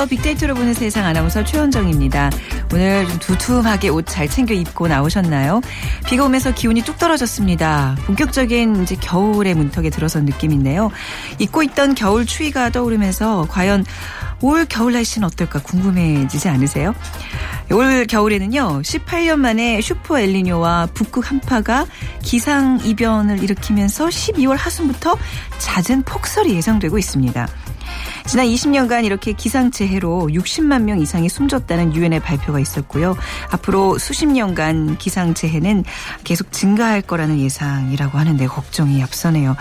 안녕하세요. 빅데이터로 보는 세상 아나운서 최원정입니다. 오늘 좀 두툼하게 옷 잘 챙겨 입고 나오셨나요? 비가 오면서 기온이 뚝 떨어졌습니다. 본격적인 이제 겨울의 문턱에 들어선 느낌인데요. 잊고 있던 겨울 추위가 떠오르면서 과연 올 겨울 날씨는 어떨까 궁금해지지 않으세요? 올 겨울에는요, 18년 만에 슈퍼 엘리뇨와 북극 한파가 기상 이변을 일으키면서 12월 하순부터 잦은 폭설이 예상되고 있습니다. 지난 20년간 이렇게 기상재해로 60만 명 이상이 숨졌다는 유엔의 발표가 있었고요. 앞으로 수십 년간 기상재해는 계속 증가할 거라는 예상이라고 하는데 걱정이 앞서네요.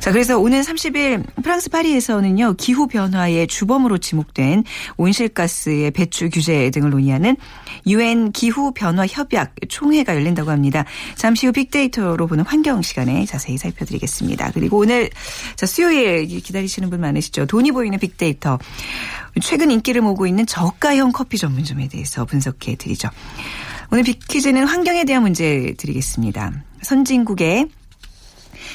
자, 그래서 오는 30일 프랑스 파리에서는요, 기후 변화의 주범으로 지목된 온실가스의 배출 규제 등을 논의하는 유엔 기후 변화 협약 총회가 열린다고 합니다. 잠시 후 빅데이터로 보는 환경 시간에 자세히 살펴드리겠습니다. 그리고 오늘 자, 수요일 기다리시는 분 많으시죠? 돈이 보이는 빅데이터. 최근 인기를 모으고 있는 저가형 커피 전문점에 대해서 분석해 드리죠. 오늘 빅퀴즈는 환경에 대한 문제 드리겠습니다. 선진국의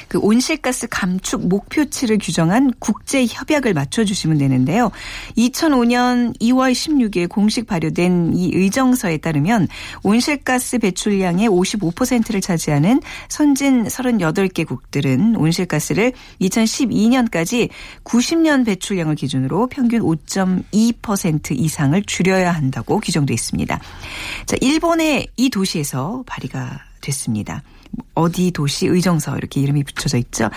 그 온실가스 감축 목표치를 규정한 국제 협약을 맞춰주시면 되는데요. 2005년 2월 16일 공식 발효된 이 의정서에 따르면 온실가스 배출량의 55%를 차지하는 선진 38개국들은 온실가스를 2012년까지 90년 배출량을 기준으로 평균 5.2% 이상을 줄여야 한다고 규정돼 있습니다. 자, 일본의 이 도시에서 발의가 됐습니다. 어디 도시 의정서 이렇게 이름이 붙여져 있죠.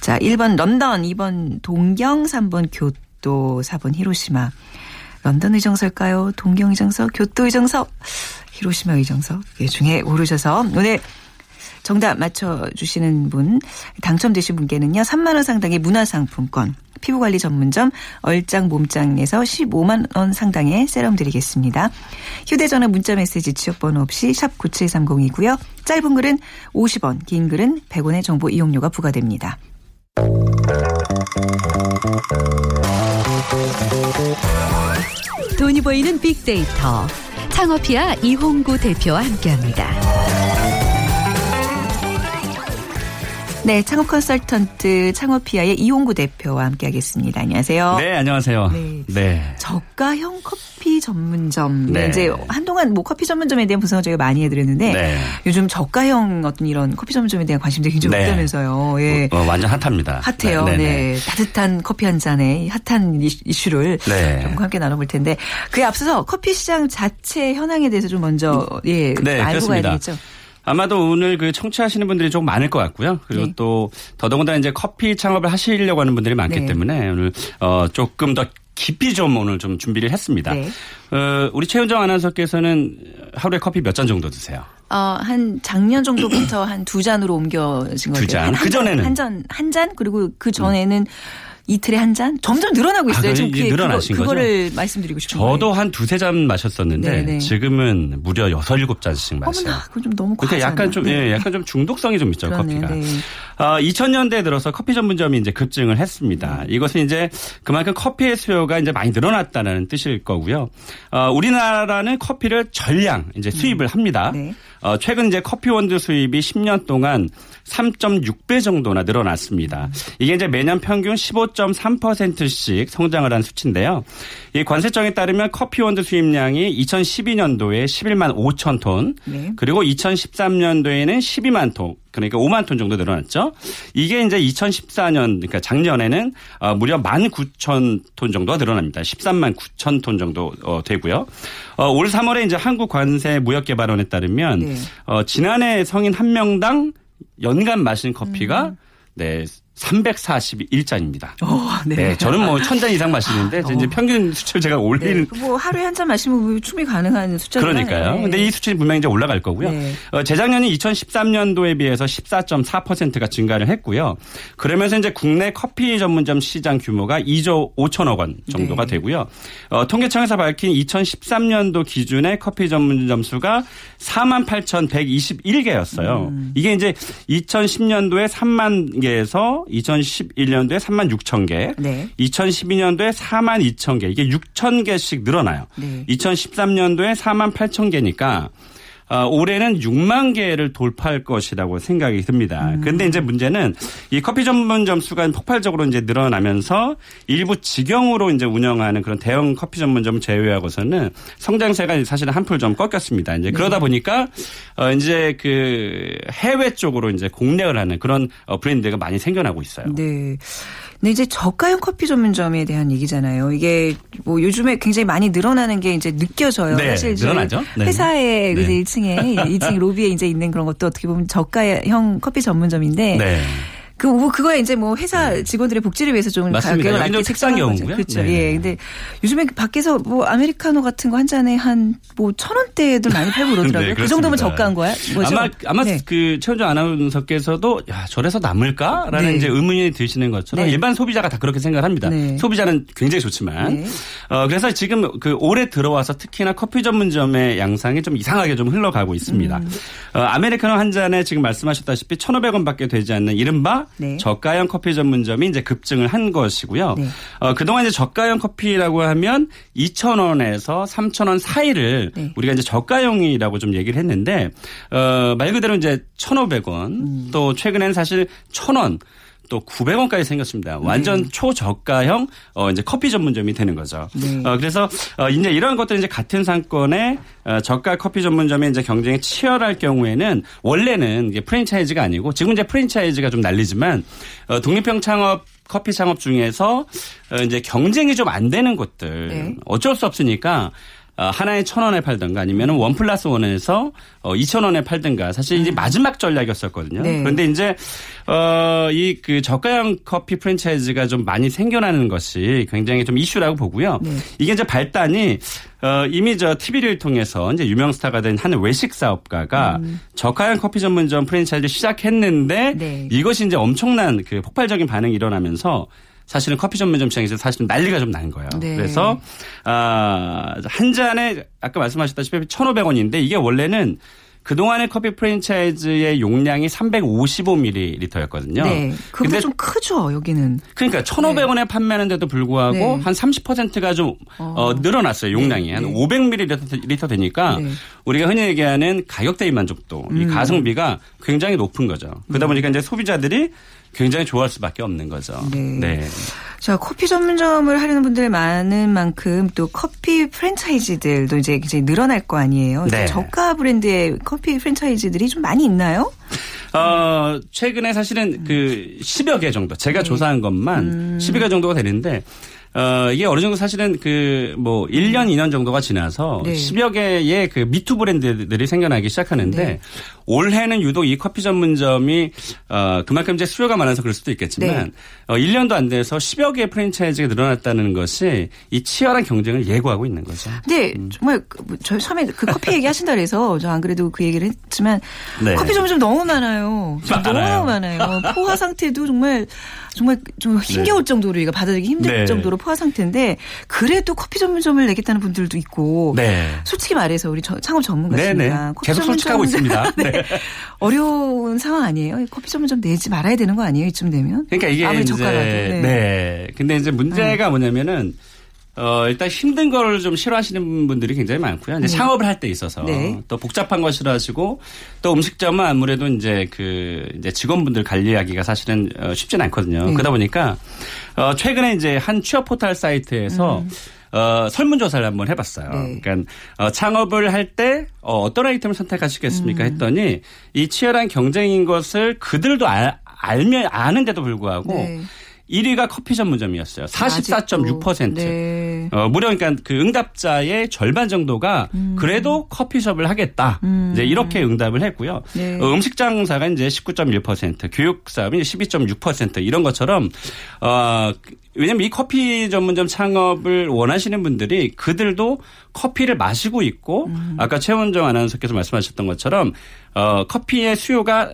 자, 1번 런던, 2번 동경, 3번 교토, 4번 히로시마. 런던 의정서일까요? 동경 의정서, 교토 의정서, 히로시마 의정서. 이 중에 고르셔서 오늘 정답 맞춰주시는 분, 당첨되신 분께는요, 3만원 상당의 문화상품권, 피부관리 전문점 얼짱 몸짱에서 15만 원 상당의 세럼 드리겠습니다. 휴대전화 문자메시지 지역번호 없이 샵 9730이고요. 짧은 글은 50원, 긴 글은 100원의 정보 이용료가 부과됩니다. 돈이 보이는 빅데이터 창업피아 이홍구 대표와 함께합니다. 네, 창업 컨설턴트 창업피아의 이용구 대표와 함께하겠습니다. 안녕하세요. 네, 안녕하세요. 네. 네. 저가형 커피 전문점. 네. 이제 한동안 뭐 커피 전문점에 대한 분석을 저희가 많이 해드렸는데 네. 요즘 저가형 어떤 이런 커피 전문점에 대한 관심들이 굉장히 네. 높다면서요. 예. 어, 어, 완전 핫합니다. 핫해요. 네, 네, 네. 따뜻한 커피 한 잔에 핫한 이슈를 좀 함께 나눠볼 텐데 그에 앞서서 커피 시장 자체 현황에 대해서 좀 먼저 예 알고. 가야 되겠죠. 아마도 오늘 그 청취하시는 분들이 좀 많을 것 같고요. 그리고 네. 또 더더군다나 이제 커피 창업을 하시려고 하는 분들이 많기 네. 때문에 오늘 어 조금 더 깊이 좀 오늘 좀 준비를 했습니다. 네. 어, 우리 최은정 아나운서께서는 하루에 커피 몇 잔 정도 드세요? 어, 한 작년 정도부터 한 두 잔으로 옮겨진 거죠. 두 잔. 그 전에는 한 잔, 한 잔, 그리고 그 전에는 음. 이틀에 한 잔? 점점 늘어나고 있어요. 아, 좀 그, 늘어나신 그거, 그거 를 말씀드리고 싶은 저도 한 두세 잔 마셨었는데 네네. 지금은 무려 여섯 일곱 잔씩 마셔요. 어머나, 그건 좀 너무 그러니까 약간 좀 네. 예, 약간 좀 중독성이 좀 있죠, 그러네, 커피가. 네. 어, 2000년대 들어서 커피 전문점이 이제 급증을 했습니다. 네. 이것은 이제 그만큼 커피의 수요가 이제 많이 늘어났다는 뜻일 거고요. 어, 우리나라는 커피를 전량 이제 수입을 음. 합니다. 네. 어, 최근 이제 커피 원두 수입이 10년 동안 3.6배 정도나 늘어났습니다. 이게 이제 매년 평균 15.3%씩 성장을 한 수치인데요. 이 관세청에 따르면 커피 원두 수입량이 2012년도에 11만 5천 톤, 네. 그리고 2013년도에는 12만 톤, 그러니까 5만 톤 정도 늘어났죠. 이게 이제 2014년 그러니까 작년에는 어, 무려 1만 9천 톤 정도가 늘어납니다. 13만 9천 톤 정도 어, 되고요. 어, 올 3월에 이제 한국 관세 무역개발원에 따르면 네. 지난해 성인 한 명당 연간 마신 커피가 음. 네 341잔입니다. 오, 네. 네. 저는 뭐 천 잔 이상 마시는데 어. 이제 평균 수치를 제가 올리는 네. 뭐 하루에 한 잔 마시면 뭐 충분히 가능한 숫자죠. 그러니까요. 네. 근데 이 수치는 분명히 이제 올라갈 거고요. 네. 어, 재작년이 2013년도에 비해서 14.4%가 증가를 했고요. 그러면서 이제 국내 커피 전문점 시장 규모가 2조 5천억 원 정도가 네. 되고요. 어, 통계청에서 밝힌 2013년도 기준의 커피 전문점 수가 4만 8,121개였어요. 음. 이게 이제 2010년도에 3만 개에서 2011년도에 3만 6천 개, 네. 2012년도에 4만 2천 개, 이게 6천 개씩 늘어나요. 네. 2013년도에 4만 8천 개니까 어, 올해는 6만 개를 돌파할 것이라고 생각이 듭니다. 음. 그런데 이제 문제는 이 커피 전문점 수가 폭발적으로 이제 늘어나면서 일부 직영으로 이제 운영하는 그런 대형 커피 전문점 제외하고서는 성장세가 사실은 한풀 좀 꺾였습니다. 이제 네. 그러다 보니까 어 이제 그 해외 쪽으로 이제 공략을 하는 그런 어, 브랜드가 많이 생겨나고 있어요. 네. 근데 이제 저가형 커피 전문점에 대한 얘기잖아요. 이게 뭐 요즘에 굉장히 많이 늘어나는 게 이제 느껴져요. 네, 사실 늘어나죠. 네. 회사에 네. 1층에 2층 로비에 이제 있는 그런 것도 어떻게 보면 저가형 커피 전문점인데 네. 그, 뭐 그거에 이제 뭐 회사 네. 직원들의 복지를 위해서 좀 맞습니다. 가격을 낮게 책상 경우고요. 그렇죠. 네. 예. 근데 요즘에 밖에서 뭐 아메리카노 같은 거 한 잔에 한 뭐 천 원대들 많이 팔고 그러더라고요. 네, 그 정도면 저가한 거야? 뭐죠? 아마 아마 네. 그 최원정 아나운서께서도 야 저래서 남을까라는 네. 이제 의문이 드시는 것처럼 네. 일반 소비자가 다 그렇게 생각합니다. 네. 소비자는 굉장히 좋지만 어 그래서 지금 그 올해 들어와서 특히나 커피 전문점의 양상이 좀 이상하게 좀 흘러가고 있습니다. 음. 어, 아메리카노 한 잔에 지금 말씀하셨다시피 1,500원밖에 되지 않는 이른바 네. 저가형 커피 전문점이 이제 급증을 한 것이고요. 네. 어, 그동안 이제 저가형 커피라고 하면 2,000원에서 3,000원 사이를 네. 우리가 이제 저가형이라고 좀 얘기를 했는데 어, 말 그대로 이제 1,500원 음. 또 최근에는 사실 1,000원 또 900원까지 생겼습니다. 완전 네. 초저가형 어 이제 커피 전문점이 되는 거죠. 네. 어 그래서 어 이제 이런 것들 이제 같은 상권의 어 저가 커피 전문점의 이제 경쟁이 치열할 경우에는 원래는 이게 프랜차이즈가 아니고 지금 이제 프랜차이즈가 좀 난리지만 어 독립형 창업 커피 창업 중에서 어 이제 경쟁이 좀 안 되는 곳들 네. 어쩔 수 없으니까 어, 하나에 천 원에 팔든가 아니면 원 플러스 원에서 어, 이천 원에 팔든가 사실 이제 음. 마지막 전략이었었거든요. 네. 그런데 이제 어, 이 그 저가형 커피 프랜차이즈가 좀 많이 생겨나는 것이 굉장히 좀 이슈라고 보고요. 네. 이게 이제 발단이 어, 이미 저 TV를 통해서 이제 유명 스타가 된 한 외식 사업가가 음. 저가형 커피 전문점 프랜차이즈 시작했는데 네. 이것이 이제 엄청난 그 폭발적인 반응이 일어나면서 사실은 커피 전문점 시장에서 사실은 난리가 좀 난 거예요. 네. 그래서 아, 한 잔에 아까 말씀하셨다시피 1,500원인데 이게 원래는 그동안의 커피 프랜차이즈의 용량이 355ml였거든요. 네. 그게 좀 크죠, 여기는. 그러니까 1,500원에 네. 판매하는데도 불구하고 네. 한 30%가 좀 어. 어, 늘어났어요, 용량이. 네. 한 500ml 되니까 네. 우리가 흔히 얘기하는 가격 대비 만족도, 음. 이 가성비가 굉장히 높은 거죠. 그러다 음. 보니까 이제 소비자들이 굉장히 좋아할 수밖에 없는 거죠. 네. 네. 자, 커피 전문점을 하려는 분들 많은 만큼 또 커피 프랜차이즈들도 이제 이제 늘어날 거 아니에요. 네. 저가 브랜드의 커피 프랜차이즈들이 좀 많이 있나요? 어, 최근에 사실은 그 10여 개 정도 제가 네. 조사한 것만 음. 10여 개 정도가 되는데 어, 이게 어느 정도 사실은 그 뭐 1년, 2년 정도가 지나서 네. 10여 개의 그 미투 브랜드들이 생겨나기 시작하는데 네. 올해는 유독 이 커피 전문점이 어, 그만큼 이제 수요가 많아서 그럴 수도 있겠지만 네. 어, 1년도 안 돼서 10여 개의 프랜차이즈가 늘어났다는 것이 이 치열한 경쟁을 예고하고 있는 거죠. 네, 음. 정말 그, 뭐저 처음에 그 커피 얘기 하신다 그래서 저 안 그래도 그 얘기를 했지만 네. 커피 전문점 너무 많아요. 많아요. 너무 많아요. 포화 상태도 정말 정말 좀 힘겨울 네. 정도로 이거 받아들이기 힘들 네. 정도로 포화 상태인데 그래도 커피 전문점을 내겠다는 분들도 있고 네. 솔직히 말해서 우리 창업 전문가십니다. 계속 솔직하고 있습니다. 네. 네. 어려운 상황 아니에요? 커피 전문점 내지 말아야 되는 거 아니에요? 이쯤 되면? 그러니까 이게 아무리 저가라도. 네. 네. 근데 이제 문제가 어. 뭐냐면은 어, 일단 힘든 거를 좀 싫어하시는 분들이 굉장히 많고요. 이제 네. 창업을 할 때 있어서 네. 또 복잡한 거 싫어하시고 또 음식점은 아무래도 이제 그 이제 직원분들 관리하기가 사실은 어, 쉽진 않거든요. 네. 그러다 보니까 어, 최근에 이제 한 취업 포털 사이트에서 음. 어, 설문조사를 한번 해봤어요. 네. 그러니까 어, 창업을 할때 어, 어떤 아이템을 선택하시겠습니까 음. 했더니 이 치열한 경쟁인 것을 그들도 알, 알면 아는데도 불구하고 네. 1위가 커피 전문점이었어요. 44.6%. 네. 어, 무려 그러니까 그 응답자의 절반 정도가 음. 그래도 커피숍을 하겠다. 음. 이제 이렇게 응답을 했고요. 네. 어, 음식 장사가 이제 19.1%, 교육 사업이 12.6% 이런 것처럼 어 왜냐면 이 커피 전문점 창업을 원하시는 분들이 그들도 커피를 마시고 있고 음. 아까 최원정 아나운서께서 말씀하셨던 것처럼 어 커피의 수요가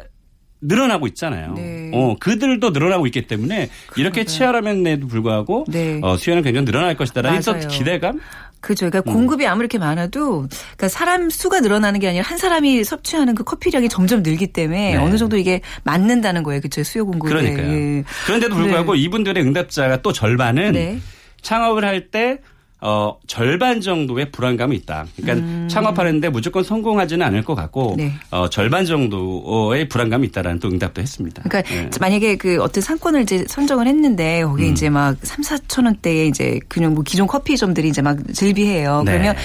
늘어나고 있잖아요. 네. 어, 그들도 늘어나고 있기 때문에 이렇게 치열함에도 불구하고 네. 어, 수요는 굉장히 늘어날 것이다라는 또 기대감 그죠. 그러니까 음. 공급이 아무렇게 많아도 그러니까 사람 수가 늘어나는 게 아니라 한 사람이 섭취하는 그 커피량이 점점 늘기 때문에 네. 어느 정도 이게 맞는다는 거예요. 그렇죠. 수요 공급에. 그러니까요. 예. 그런데도 불구하고 네. 이분들의 응답자가 또 절반은 네. 창업을 할 때 어, 절반 정도의 불안감이 있다. 그러니까 음. 창업하는데 무조건 성공하지는 않을 것 같고 네. 어, 절반 정도의 불안감이 있다라는 또 응답도 했습니다. 그러니까 네. 만약에 그 어떤 상권을 이제 선정을 했는데 거기에 음. 이제 막 3, 4천 원대에 이제 그냥 뭐 기존 커피점들이 이제 막 즐비해요. 네. 그러면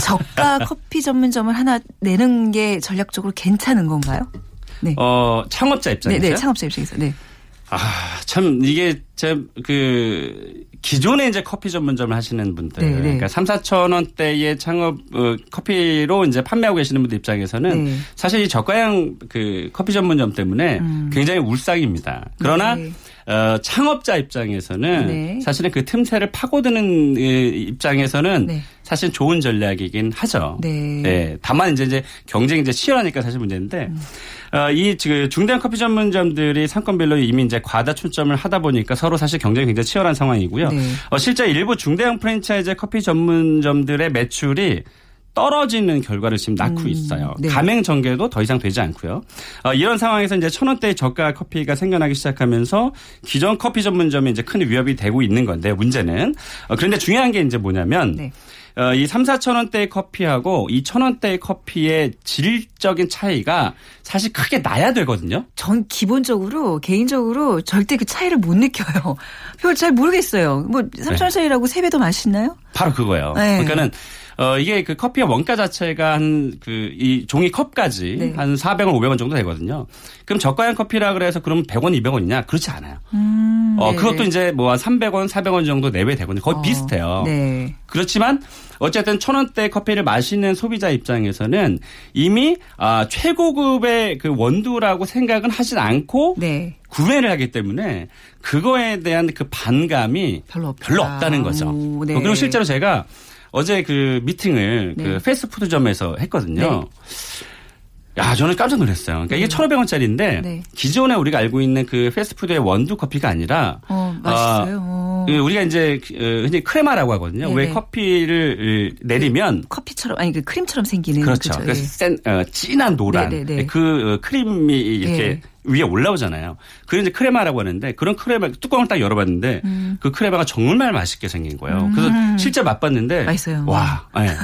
저가 커피 전문점을 하나 내는 게 전략적으로 괜찮은 건가요? 네. 어, 창업자 입장에서. 네, 네, 창업자 입장에서. 네. 아, 참, 이게, 참, 그, 기존에 이제 커피 전문점을 하시는 분들. 네, 네. 그러니까 3, 4천 원대의 창업, 어, 커피로 이제 판매하고 계시는 분들 입장에서는 네. 사실 이 저가형 그 커피 전문점 때문에 음. 굉장히 울상입니다. 그러나 네. 어, 창업자 입장에서는 네. 사실은 그 틈새를 파고드는 입장에서는 네. 사실 좋은 전략이긴 하죠. 네. 네. 다만 이제 이제 경쟁이 이제 치열하니까 사실 문제인데 음. 어, 이 중대형 커피 전문점들이 상권별로 이미 이제 과다 출점을 하다 보니까 서로 사실 경쟁이 굉장히 치열한 상황이고요. 네. 어, 실제 일부 중대형 프랜차이즈 커피 전문점들의 매출이 떨어지는 결과를 지금 낳고 음, 있어요. 네. 가맹 전개도 더 이상 되지 않고요. 어, 이런 상황에서 이제 천 원대의 저가 커피가 생겨나기 시작하면서 기존 커피 전문점이 이제 큰 위협이 되고 있는 건데 문제는 어, 그런데 중요한 게 이제 뭐냐면 네. 어, 이 3, 4천 원대의 커피하고 이천 원대의 커피의 질적인 차이가 사실 크게 나야 되거든요. 전 기본적으로 개인적으로 절대 그 차이를 못 느껴요. 별잘 모르겠어요. 뭐 3천 원짜리라고 네. 3배 더 맛있나요? 바로 그거예요. 네. 그러니까는 어, 이게 그 커피의 원가 자체가 한 그 이 종이 컵까지 네. 한 400원, 500원 정도 되거든요. 그럼 저가형 커피라 그래서 그럼 100원, 200원이냐? 그렇지 않아요. 음, 어, 네. 그것도 이제 뭐 한 300원, 400원 정도 내외 되거든요. 거의 어, 비슷해요. 네. 그렇지만 어쨌든 천 원대 커피를 마시는 소비자 입장에서는 이미 아, 최고급의 그 원두라고 생각은 하진 않고 네. 구매를 하기 때문에 그거에 대한 그 반감이 별로, 별로 없다는 거죠. 오, 네. 그리고 실제로 제가 어제 그 미팅을 네. 그 패스트푸드점에서 했거든요. 네. 야, 저는 깜짝 놀랐어요. 그러니까 이게 1,500원짜리인데 네. 기존에 우리가 알고 있는 그 패스트푸드의 원두 커피가 아니라 어, 맛있어요. 어, 그 우리가 이제 어, 흔히 크레마라고 하거든요. 네네. 왜 네. 커피를 내리면 그 커피처럼 아니 그 크림처럼 생기는 그렇죠. 그센 어, 진한 노란 네네네. 네, 그 어, 크림이 이렇게 네. 위에 올라오잖아요. 그게 이제 크레마라고 하는데 그런 크레마 뚜껑을 딱 열어봤는데 음. 그 크레마가 정말 맛있게 생긴 거예요. 음. 그래서 실제 맛봤는데 맛있어요. 와, 네.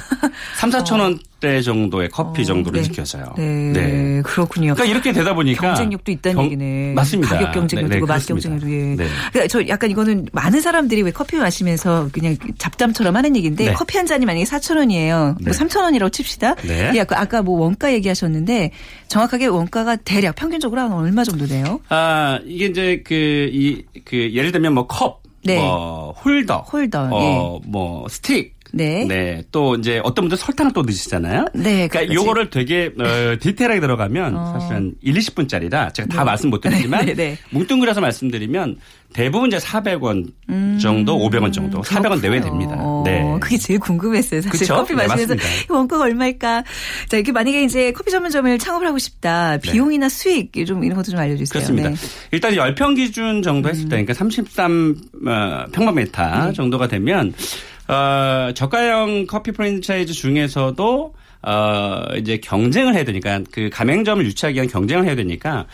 3, 4천 원대 정도의 커피 어, 정도로 네. 느껴져요. 네. 네. 그렇군요. 그러니까 이렇게 되다 보니까 경쟁력도 있다는 경, 얘기네. 맞습니다. 가격 경쟁력도 네, 네, 있고 맛 경쟁력도. 예. 네. 그러니까 저 약간 이거는 많은 사람들이 왜 커피 마시면서 그냥 잡담처럼 하는 얘기인데 네. 커피 한 잔이 만약에 4천 원이에요. 뭐 3천 원이라고 칩시다. 네. 예, 아까 뭐 원가 얘기하셨는데 정확하게 원가가 대략 평균적으로 한 얼마 정도 돼요? 아 이게 이제 그 이 그 예를 들면 뭐 컵, 네. 뭐 홀더, 홀더, 어, 예. 뭐 스틱, 네. 네. 또 이제 어떤 분들 설탕을 또 넣으시잖아요. 네. 그러니까 요거를 되게 어, 디테일하게 들어가면 어. 사실 한 1, 20분짜리라 제가 다 네. 말씀 못 드리지만 네, 네. 뭉뚱그려서 말씀드리면 대부분 이제 400원 음. 정도, 500원 정도, 400원 내외 됩니다. 어, 네. 그게 제일 궁금했어요. 사실 그쵸? 커피 네, 마시면서 네, 원가가 얼마일까? 자, 이렇게 만약에 이제 커피 전문점을 창업을 하고 싶다. 네. 비용이나 수익 좀 이런 것도 좀 알려 주세요. 그렇습니다. 네. 일단 10평 기준 정도 했을 때, 그러니까 33 어, 평방미터 정도가 되면 어, 저가형 커피 프랜차이즈 중에서도 어, 이제 경쟁을 해야 되니까 그 가맹점을 유치하기 위한 경쟁을 해야 되니까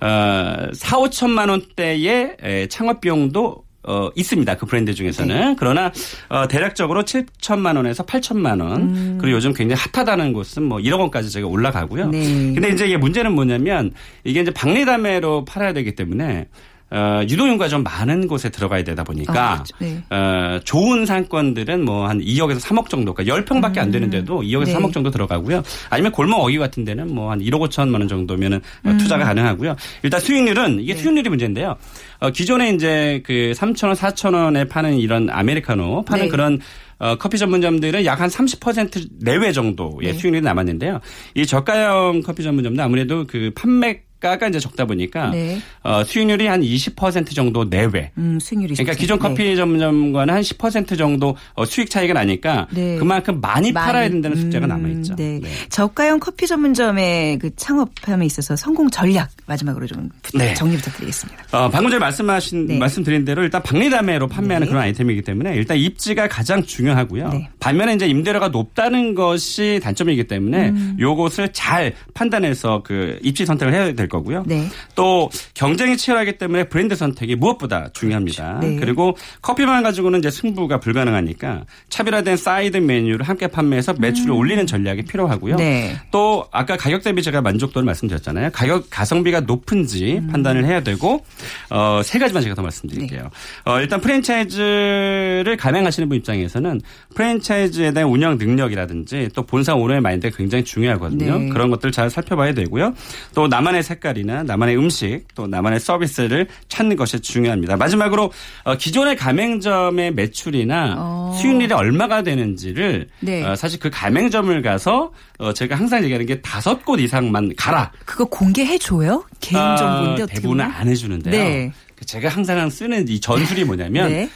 어, 4, 5천만 원대의 창업 비용도 어, 있습니다. 그 브랜드 중에서는. 네. 그러나, 어, 대략적으로 7천만 원에서 8천만 원. 음. 그리고 요즘 굉장히 핫하다는 곳은 뭐 1억 원까지 제가 올라가고요. 네. 근데 이제 이게 문제는 뭐냐면 이게 이제 박리담회로 팔아야 되기 때문에 어, 유동인구가 좀 많은 곳에 들어가야 되다 보니까 아, 그렇죠. 네. 어, 좋은 상권들은 뭐 한 2억에서 3억 정도, 그러니까 10평밖에 안 음. 되는데도 2억에서 네. 3억 정도 들어가고요. 아니면 골목 어기 같은 데는 뭐 한 1억 5천만 원 정도면은 음. 투자가 가능하고요. 일단 수익률은 이게 네. 수익률이 문제인데요. 어, 기존에 이제 그 3천 원, 4천 원에 파는 이런 아메리카노 파는 네. 그런 어, 커피 전문점들은 약 한 30% 내외 정도의 네. 수익률이 남았는데요. 이 저가형 커피 전문점도 아무래도 그 판매 가가 이제 적다 보니까 네. 어, 수익률이 한 20% 정도 내외. 음, 수익률이 그러니까 기존 커피 네. 전문점과는 한 10% 정도 어, 수익 차이가 나니까 네. 그만큼 많이, 많이, 팔아야 된다는 숙제가 음, 남아 있죠. 네. 네. 저가형 커피 전문점의 그 창업함에 있어서 성공 전략 마지막으로 좀 네. 정리 부탁드리겠습니다. 어, 방금 전에 말씀하신 네. 말씀드린 대로 일단 박리담회로 판매하는 그런 아이템이기 때문에 일단 입지가 가장 중요하고요. 반면에 이제 임대료가 높다는 것이 단점이기 때문에 음. 요것을 잘 판단해서 그 입지 선택을 해야 될될 거고요. 네. 또 경쟁이 치열하기 때문에 브랜드 선택이 무엇보다 중요합니다. 네. 그리고 커피만 가지고는 이제 승부가 불가능하니까 차별화된 사이드 메뉴를 함께 판매해서 매출을 음. 올리는 전략이 필요하고요. 네. 또 아까 가격 대비 제가 만족도를 말씀드렸잖아요. 가격 가성비가 높은지 음. 판단을 해야 되고 어, 세 가지만 제가 더 말씀드릴게요. 네. 어, 일단 프랜차이즈를 감행하시는 분 입장에서는 프랜차이즈에 대한 운영 능력이라든지 또 본사 오너의 마인드가 굉장히 중요하거든요. 네. 그런 것들 잘 살펴봐야 되고요. 또 나만의 색깔이나 나만의 음식 또 나만의 서비스를 찾는 것이 중요합니다. 마지막으로 어, 기존의 가맹점의 매출이나 어. 수익률이 얼마가 되는지를 네. 어, 사실 그 가맹점을 가서 어, 제가 항상 얘기하는 게 다섯 곳 이상만 가라. 그거 공개해 줘요? 개인 아, 정보인데 어, 대부분은 안 해주는데요. 네. 제가 항상 쓰는 이 전술이 뭐냐면 네.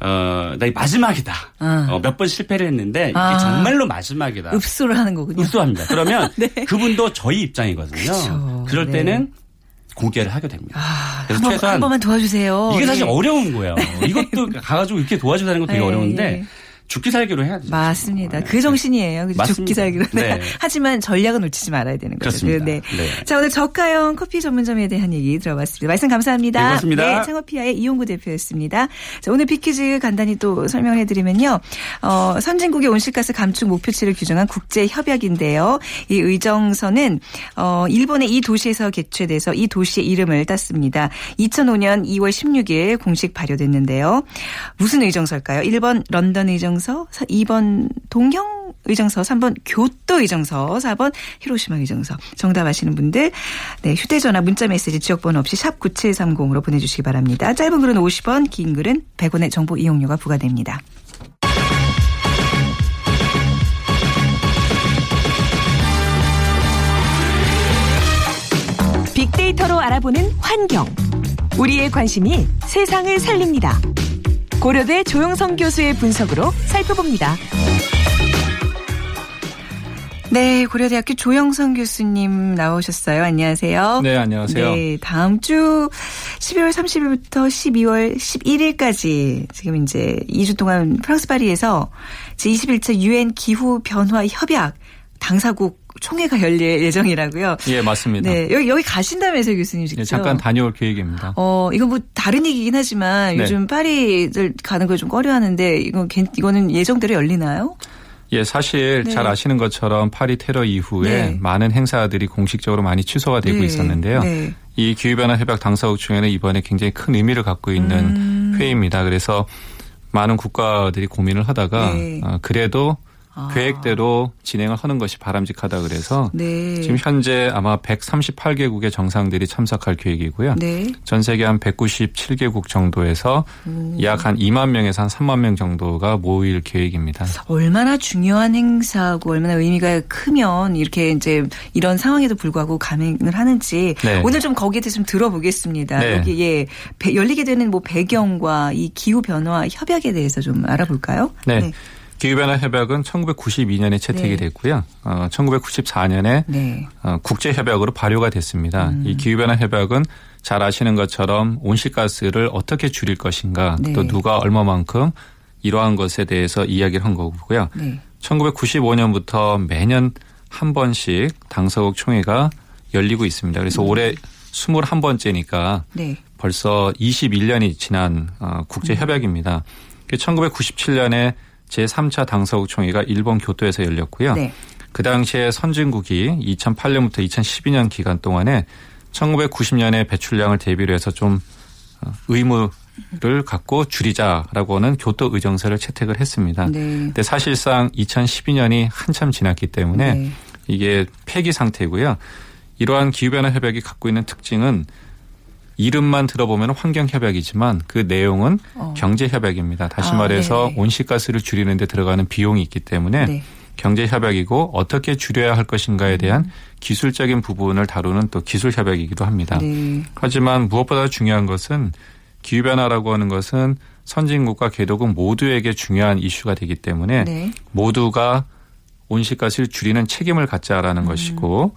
어, 나 마지막이다. 어. 어, 몇 번 실패를 했는데 이게 아. 정말로 마지막이다. 읍수를 하는 거군요. 읍수합니다. 그러면 네. 그분도 저희 입장이거든요. 그쵸. 그럴 네. 때는 공개를 하게 됩니다. 아, 그래서 한 최소한 한 번만 도와주세요. 이게 사실 네. 어려운 거예요. 이것도 가가지고 이렇게 도와주다는 것도 되게 네, 어려운데 죽기 살기로 해야죠. 맞습니다. 그 정신이에요. 그죠? 죽기 살기로. 네. 하지만 전략은 놓치지 말아야 되는 거죠. 그렇습니다. 네. 네. 자, 오늘 저가형 커피 전문점에 대한 얘기 들어봤습니다. 말씀 감사합니다. 네, 고맙습니다. 네, 창업피아의 이용구 대표였습니다. 자, 오늘 비 퀴즈 간단히 또 설명해 드리면요. 어, 선진국의 온실가스 감축 목표치를 규정한 국제 협약인데요. 이 의정서는 어, 일본의 이 도시에서 개최돼서 이 도시의 이름을 땄습니다. 2005년 2월 16일 공식 발효됐는데요. 무슨 의정서일까요? 1번 런던 의정 의정서, 2번 동경 의정서, 3번 교토 의정서, 4번 히로시마 의정서. 정답 아시는 분들 네, 휴대 전화 문자 메시지 지역번호 없이 샵 9730으로 보내 주시기 바랍니다. 짧은 글은 50원, 긴 글은 100원의 정보 이용료가 부과됩니다. 빅데이터로 알아보는 환경. 우리의 관심이 세상을 살립니다. 고려대 조영성 교수의 분석으로 살펴봅니다. 네, 고려대학교 조영성 교수님 나오셨어요. 안녕하세요. 네, 안녕하세요. 네, 다음 주 12월 30일부터 12월 11일까지 지금 이제 2주 동안 프랑스 파리에서 제21차 유엔 기후 변화 협약 당사국 총회가 열릴 예정이라고요. 예, 맞습니다. 네, 여기 여기 가신다면서요, 교수님 직접. 예, 잠깐 다녀올 계획입니다. 어, 이거 뭐 다른 얘기긴 하지만 네. 요즘 파리를 가는 걸 좀 꺼려하는데 이건 이거는 예정대로 열리나요? 예, 사실 네. 잘 아시는 것처럼 파리 테러 이후에 네. 많은 행사들이 공식적으로 많이 취소가 되고 네. 있었는데요. 네. 이 기후변화 협약 당사국 중에는 이번에 굉장히 큰 의미를 갖고 있는 음. 회의입니다. 그래서 많은 국가들이 고민을 하다가 네. 어, 그래도 아. 계획대로 진행을 하는 것이 바람직하다 그래서 네. 지금 현재 아마 138개국의 정상들이 참석할 계획이고요. 네. 전 세계 한 197개국 정도에서 약 한 2만 명에서 한 3만 명 정도가 모일 계획입니다. 얼마나 중요한 행사고 얼마나 의미가 크면 이렇게 이제 이런 상황에도 불구하고 감행을 하는지 네. 오늘 좀 거기에 대해서 좀 들어보겠습니다. 네. 여기 예 열리게 되는 뭐 배경과 이 기후 변화 협약에 대해서 좀 알아볼까요? 네. 네. 기후변화 협약은 1992년에 채택이 네. 됐고요. 어, 1994년에 네. 어, 국제 협약으로 발효가 됐습니다. 음. 이 기후변화 협약은 잘 아시는 것처럼 온실가스를 어떻게 줄일 것인가 네. 또 누가 얼마만큼 이러한 것에 대해서 이야기를 한 거고요. 1995년부터 매년 한 번씩 당사국 총회가 열리고 있습니다. 그래서 음. 올해 21번째니까 벌써 21년이 지난 어, 국제 협약입니다. 1997년에 제3차 당사국 총회가 일본 교토에서 열렸고요. 네. 그 당시에 선진국이 2008년부터 2012년 기간 동안에 1990년에 배출량을 대비로 해서 좀 어, 의무를 갖고 줄이자라고 하는 교토 의정서를 채택을 했습니다. 네. 근데 사실상 2012년이 한참 지났기 때문에 네. 이게 폐기 상태고요. 이러한 기후변화 협약이 갖고 있는 특징은 이름만 들어보면 환경협약이지만 그 내용은 어. 경제협약입니다. 다시 아, 말해서 네 온실가스를 줄이는 데 들어가는 비용이 있기 때문에 네. 경제협약이고 어떻게 줄여야 할 것인가에 대한 음. 기술적인 부분을 다루는 또 기술협약이기도 합니다. 네. 하지만 무엇보다 중요한 것은 기후변화라고 하는 것은 선진국과 개도국 모두에게 중요한 이슈가 되기 때문에 네. 모두가 온실가스를 줄이는 책임을 갖자라는 음. 것이고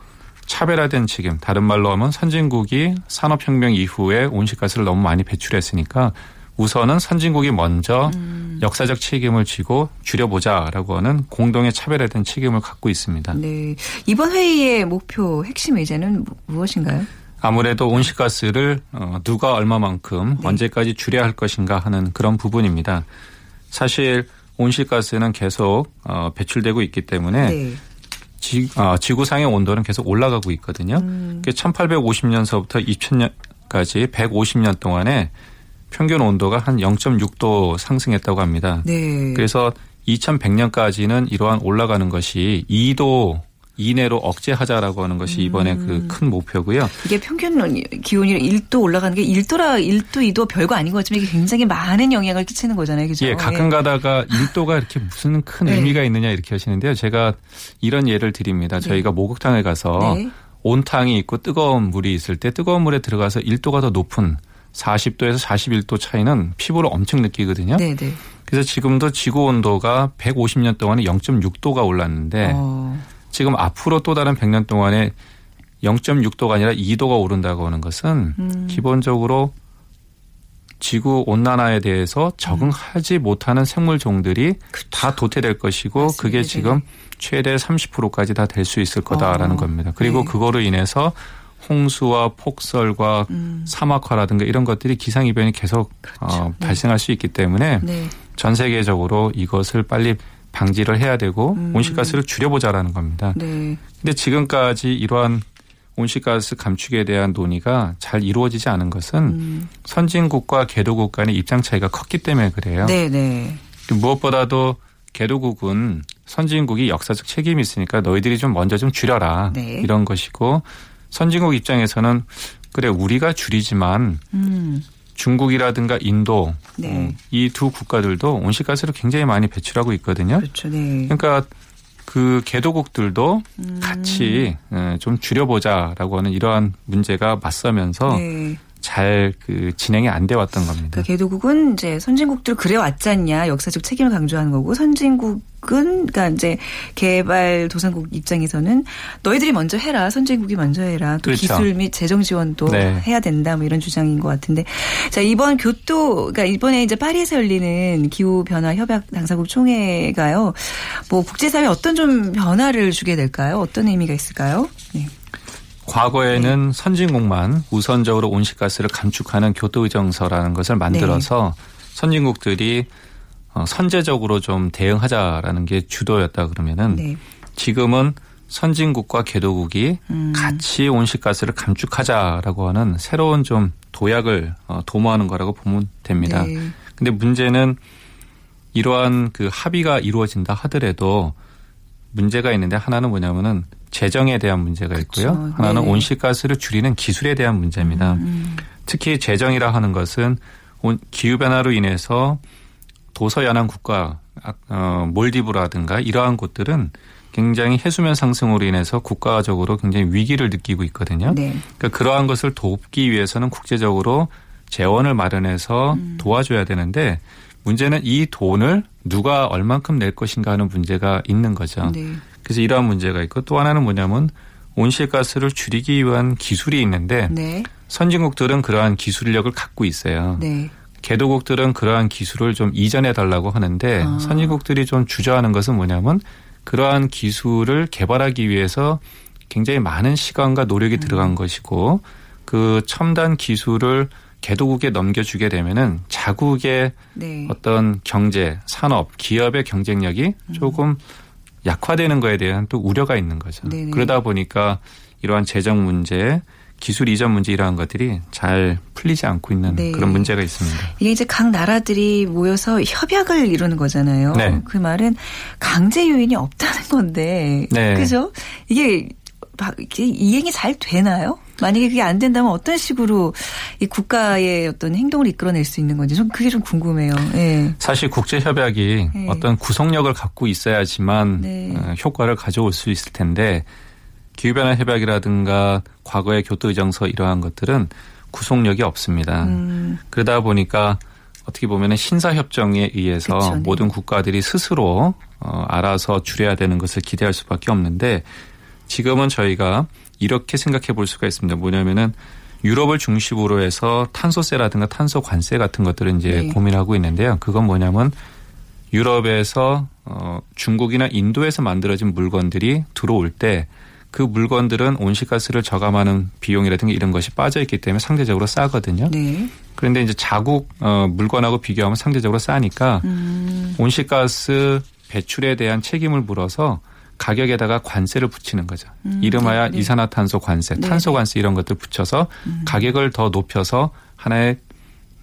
차별화된 책임, 다른 말로 하면 선진국이 산업혁명 이후에 온실가스를 너무 많이 배출했으니까 우선은 선진국이 먼저 음. 역사적 책임을 지고 줄여보자라고 하는 공동의 차별화된 책임을 갖고 있습니다. 네. 이번 회의의 목표 핵심 의제는 무엇인가요? 아무래도 온실가스를 어, 누가 얼마만큼 네. 언제까지 줄여야 할 것인가 하는 그런 부분입니다. 사실 온실가스는 계속 어, 배출되고 있기 때문에 네. 지, 어, 지구상의 온도는 계속 올라가고 있거든요. 음. 1850년서부터 2000년까지 150년 동안에 평균 온도가 한 0.6도 상승했다고 합니다. 네. 그래서 2100년까지는 이러한 올라가는 것이 2도 이내로 억제하자라고 하는 것이 이번에 그 음. 그큰 목표고요. 이게 평균 기온이 1도 올라가는 게 1도라 1도 2도 별거 아닌 것 같지만 이게 굉장히 많은 영향을 끼치는 거잖아요. 그죠? 예, 가끔 예. 가다가 1도가 이렇게 무슨 큰 네. 의미가 있느냐 이렇게 하시는데요. 제가 이런 예를 드립니다. 네. 저희가 목욕탕에 가서 네. 온탕이 있고 뜨거운 물이 있을 때 뜨거운 물에 들어가서 1도가 더 높은 40도에서 41도 차이는 피부로 엄청 느끼거든요. 네, 네. 그래서 지금도 지구 온도가 150년 동안에 0.6도가 올랐는데 어. 지금 앞으로 또 다른 100년 동안에 0.6도가 아니라 2도가 오른다고 하는 것은 음. 기본적으로 지구 온난화에 대해서 적응하지 음. 못하는 생물 종들이 그쵸. 다 도태될 것이고 맞습니다. 그게 지금 최대 30%까지 다 될 수 있을 거다라는 어. 겁니다. 그리고 네. 그거로 인해서 홍수와 폭설과 음. 사막화라든가 이런 것들이 기상 이변이 계속 그렇죠. 어, 네. 발생할 수 있기 때문에 네. 전 세계적으로 이것을 빨리 방지를 해야 되고 음. 온실가스를 줄여보자라는 겁니다. 네. 근데 지금까지 이러한 온실가스 감축에 대한 논의가 잘 이루어지지 않은 것은 음. 선진국과 개도국 간의 입장 차이가 컸기 때문에 그래요. 네, 네. 무엇보다도 개도국은 선진국이 역사적 책임이 있으니까 너희들이 좀 먼저 좀 줄여라 네. 이런 것이고 선진국 입장에서는 그래 우리가 줄이지만 음. 중국이라든가 인도 네. 어, 이두 국가들도 온실가스를 굉장히 많이 배출하고 있거든요. 그렇죠. 네. 그러니까 그 개도국들도 음. 같이 예, 좀 줄여보자라고 하는 이러한 문제가 맞서면서 네. 잘 그 진행이 안 돼 왔던 겁니다. 그 개도국은 이제 선진국들 그래 왔지 않냐 역사적 책임을 강조하는 거고 선진국 은 그러니까 이제 개발 도상국 입장에서는 너희들이 먼저 해라 선진국이 먼저 해라 또 그렇죠. 기술 및 재정 지원도 네. 해야 된다 뭐 이런 주장인 것 같은데 자 이번 교토 그러니까 이번에 이제 파리에서 열리는 기후 변화 협약 당사국 총회가요 뭐 국제사회 어떤 좀 변화를 주게 될까요? 어떤 의미가 있을까요? 네. 과거에는 네. 선진국만 우선적으로 온실가스를 감축하는 교토의정서라는 것을 만들어서 네. 선진국들이 어, 선제적으로 좀 대응하자라는 게 주도였다 그러면은 네. 지금은 선진국과 개도국이 음. 같이 온실가스를 감축하자라고 하는 새로운 좀 도약을 어, 도모하는 거라고 보면 됩니다. 네. 근데 문제는 이러한 그 합의가 이루어진다 하더라도 문제가 있는데 하나는 뭐냐면은 재정에 대한 문제가 있고요. 그렇죠. 하나는 네. 온실가스를 줄이는 기술에 대한 문제입니다. 음. 음. 특히 재정이라 하는 것은 기후 변화로 인해서 도서 연안 국가 어, 몰디브라든가 이러한 곳들은 굉장히 해수면 상승으로 인해서 국가적으로 굉장히 위기를 느끼고 있거든요. 네. 그러니까 그러한 것을 돕기 위해서는 국제적으로 재원을 마련해서 음. 도와줘야 되는데 문제는 이 돈을 누가 얼만큼 낼 것인가 하는 문제가 있는 거죠. 네. 그래서 이러한 문제가 있고 또 하나는 뭐냐면 온실가스를 줄이기 위한 기술이 있는데 네. 선진국들은 그러한 기술력을 갖고 있어요. 네. 개도국들은 그러한 기술을 좀 이전해 달라고 하는데 아. 선진국들이 좀 주저하는 것은 뭐냐면 그러한 기술을 개발하기 위해서 굉장히 많은 시간과 노력이 음. 들어간 것이고 그 첨단 기술을 개도국에 넘겨주게 되면은 자국의 네. 어떤 경제, 산업, 기업의 경쟁력이 음. 조금 약화되는 거에 대한 또 우려가 있는 거죠. 네네. 그러다 보니까 이러한 재정 문제, 기술 이전 문제 이러한 것들이 잘 풀리지 않고 있는 네. 그런 문제가 있습니다. 이게 이제 각 나라들이 모여서 협약을 이루는 거잖아요. 네. 그 말은 강제 요인이 없다는 건데, 네. 그죠? 이게 이행이 잘 되나요? 만약에 그게 안 된다면 어떤 식으로 이 국가의 어떤 행동을 이끌어낼 수 있는 건지 좀 그게 좀 궁금해요. 네. 사실 국제 협약이 네. 어떤 구속력을 갖고 있어야지만 네. 어, 효과를 가져올 수 있을 텐데 기후변화 협약이라든가 과거의 교토 의정서 이러한 것들은 구속력이 없습니다. 음. 그러다 보니까 어떻게 보면 신사협정에 의해서 그쵸, 네. 모든 국가들이 스스로 어, 알아서 줄여야 되는 것을 기대할 수밖에 없는데 지금은 저희가 이렇게 생각해 볼 수가 있습니다. 뭐냐면은 유럽을 중심으로 해서 탄소세라든가 탄소 관세 같은 것들을 이제 네. 고민하고 있는데요. 그건 뭐냐면 유럽에서 어 중국이나 인도에서 만들어진 물건들이 들어올 때 그 물건들은 온실가스를 저감하는 비용이라든가 이런 것이 빠져 있기 때문에 상대적으로 싸거든요. 네. 그런데 이제 자국 어, 물건하고 비교하면 상대적으로 싸니까 음. 온실가스 배출에 대한 책임을 물어서 가격에다가 관세를 붙이는 거죠. 음, 이름하여 네, 네. 이산화탄소 관세, 네. 탄소 관세 이런 것들 붙여서 음. 가격을 더 높여서 하나의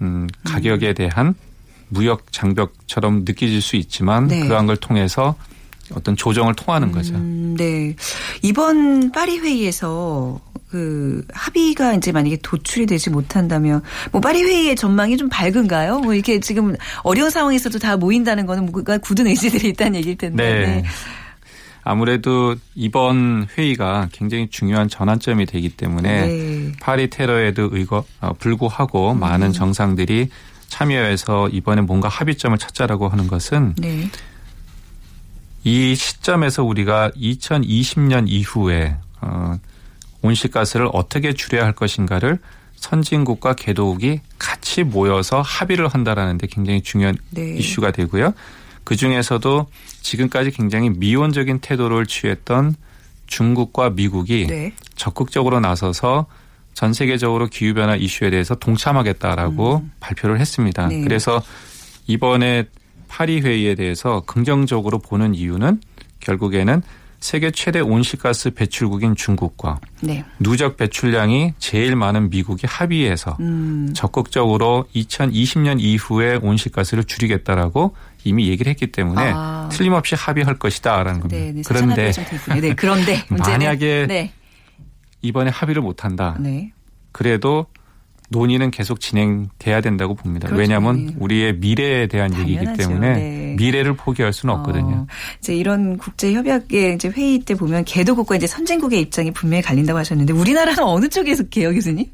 음, 가격에 대한 무역 장벽처럼 느껴질 수 있지만 네. 그러한 걸 통해서 어떤 조정을 통하는 거죠. 음, 네. 이번 파리 회의에서 그 합의가 이제 만약에 도출이 되지 못한다면 뭐 파리 회의의 전망이 좀 밝은가요? 뭐 이렇게 지금 어려운 상황에서도 다 모인다는 거는 뭔가 굳은 의지들이 있다는 얘기일 텐데. 네. 네. 아무래도 이번 회의가 굉장히 중요한 전환점이 되기 때문에 네. 파리 테러에도 의거 어, 불구하고 음. 많은 정상들이 참여해서 이번에 뭔가 합의점을 찾자라고 하는 것은 네. 이 시점에서 우리가 2020년 이후에 어, 온실가스를 어떻게 줄여야 할 것인가를 선진국과 개도국이 같이 모여서 합의를 한다라는 데 굉장히 중요한 네. 이슈가 되고요. 그 중에서도 지금까지 굉장히 미온적인 태도를 취했던 중국과 미국이 네. 적극적으로 나서서 전 세계적으로 기후변화 이슈에 대해서 동참하겠다라고 음. 발표를 했습니다. 네. 그래서 이번에 파리 회의에 대해서 긍정적으로 보는 이유는 결국에는 세계 최대 온실가스 배출국인 중국과 네. 누적 배출량이 제일 많은 미국이 합의해서 음. 적극적으로 2020년 이후에 온실가스를 줄이겠다라고 이미 얘기를 했기 때문에 아. 틀림없이 합의할 것이다라는 겁니다. 네, 네, 그런데 네, 그런데 만약에 네. 이번에 합의를 못한다. 네. 그래도 논의는 계속 진행돼야 된다고 봅니다. 그렇죠. 왜냐하면 네. 우리의 미래에 대한 당연하죠. 얘기이기 때문에 네. 미래를 포기할 수는 어, 없거든요. 이제 이런 국제 협약의 이제 회의 때 보면 개도국과 이제 선진국의 입장이 분명히 갈린다고 하셨는데 우리나라는 어느 쪽에 속해요, 교수님?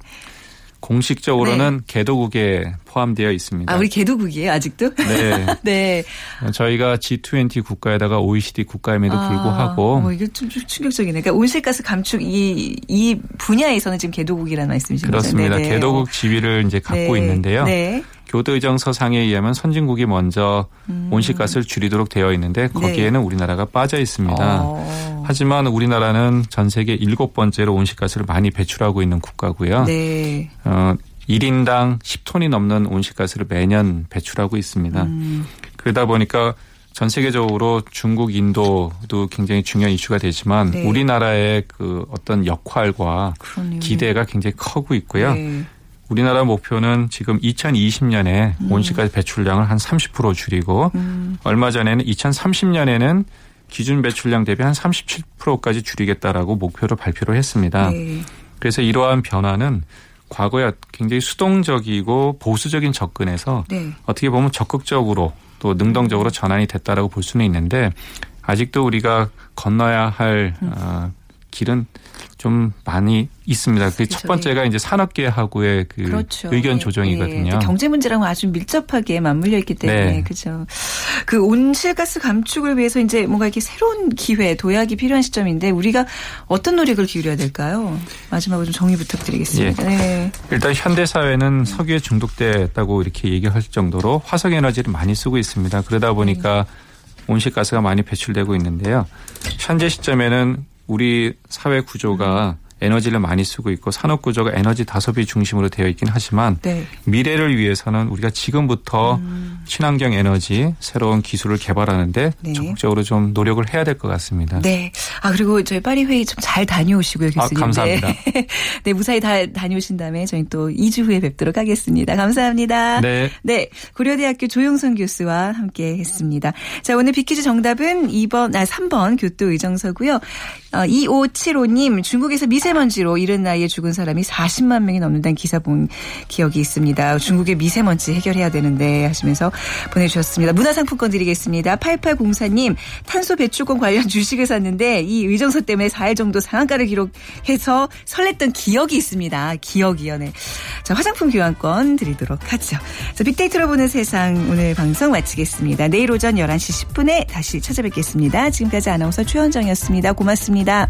공식적으로는 네. 개도국에 포함되어 있습니다. 아, 우리 개도국이에요, 아직도? 네. 네. 저희가 G20 국가에다가 OECD 국가임에도 아, 불구하고. 어, 이게 좀 충격적이네. 그러니까 온실가스 감축 이, 이 분야에서는 지금 개도국이라는 말씀이신 거죠? 그렇습니다. 네네. 개도국 지위를 이제 갖고 네. 있는데요. 네. 교도의정 서상에 의하면 선진국이 먼저 음. 온실가스를 줄이도록 되어 있는데 거기에는 네. 우리나라가 빠져 있습니다. 어. 하지만 우리나라는 전 세계 일곱 번째로 온실가스를 많이 배출하고 있는 국가고요. 네. 어, 1인당 10톤이 넘는 온실가스를 매년 배출하고 있습니다. 음. 그러다 보니까 전 세계적으로 중국, 인도도 굉장히 중요한 이슈가 되지만 네. 우리나라의 그 어떤 역할과 그러네요. 기대가 굉장히 커고 있고요. 네. 우리나라 목표는 지금 2020년에 음. 온실가스 배출량을 한 30% 줄이고 음. 얼마 전에는 2030년에는 기준 배출량 대비 한 37%까지 줄이겠다라고 목표를 발표를 했습니다. 네. 그래서 이러한 변화는 과거에 굉장히 수동적이고 보수적인 접근에서 네. 어떻게 보면 적극적으로 또 능동적으로 전환이 됐다라고 볼 수는 있는데 아직도 우리가 건너야 할 음. 어, 길은 좀 많이 있습니다. 그첫 그렇죠. 번째가 이제 산업계하고의 그 그렇죠. 의견 예, 조정이거든요. 예, 경제 문제랑 아주 밀접하게 맞물려 있기 때문에 네. 그렇죠. 그 온실가스 감축을 위해서 이제 뭔가 이렇게 새로운 기회, 도약이 필요한 시점인데 우리가 어떤 노력을 기울여야 될까요? 마지막으로 좀 정리 부탁드리겠습니다. 예. 네. 일단 현대 사회는 석유에 중독됐다고 이렇게 얘기할 정도로 화석 에너지를 많이 쓰고 있습니다. 그러다 보니까 네. 온실가스가 많이 배출되고 있는데요. 현재 시점에는 우리 사회 구조가 에너지를 많이 쓰고 있고 산업 구조가 에너지 다소비 중심으로 되어 있긴 하지만 네. 미래를 위해서는 우리가 지금부터 음. 친환경 에너지 새로운 기술을 개발하는데 네. 적극적으로 좀 노력을 해야 될 것 같습니다. 네. 아 그리고 저희 파리 회의 좀 잘 다녀오시고요, 교수님. 아, 감사합니다. 네. 네, 무사히 다 다녀오신 다음에 저희 또 2주 후에 뵙도록 하겠습니다. 감사합니다. 네. 네. 고려대학교 조용선 교수와 함께 했습니다. 자, 오늘 비키즈 정답은 2번, 아, 3번 교토 의정서고요. 어, 2575님, 중국에서 미세먼지로 이른 나이에 죽은 사람이 40만 명이 넘는다는 기사 본 기억이 있습니다. 중국의 미세먼지 해결해야 되는데 하시면서 보내주셨습니다. 문화상품권 드리겠습니다. 8804님, 탄소 배출권 관련 주식을 샀는데 이 의정서 때문에 4일 정도 상한가를 기록해서 설렜던 기억이 있습니다. 기억이요, 네. 자, 화장품 교환권 드리도록 하죠. 자, 빅데이터로 보는 세상 오늘 방송 마치겠습니다. 내일 오전 11시 10분에 다시 찾아뵙겠습니다. 지금까지 아나운서 최현정이었습니다. 고맙습니다.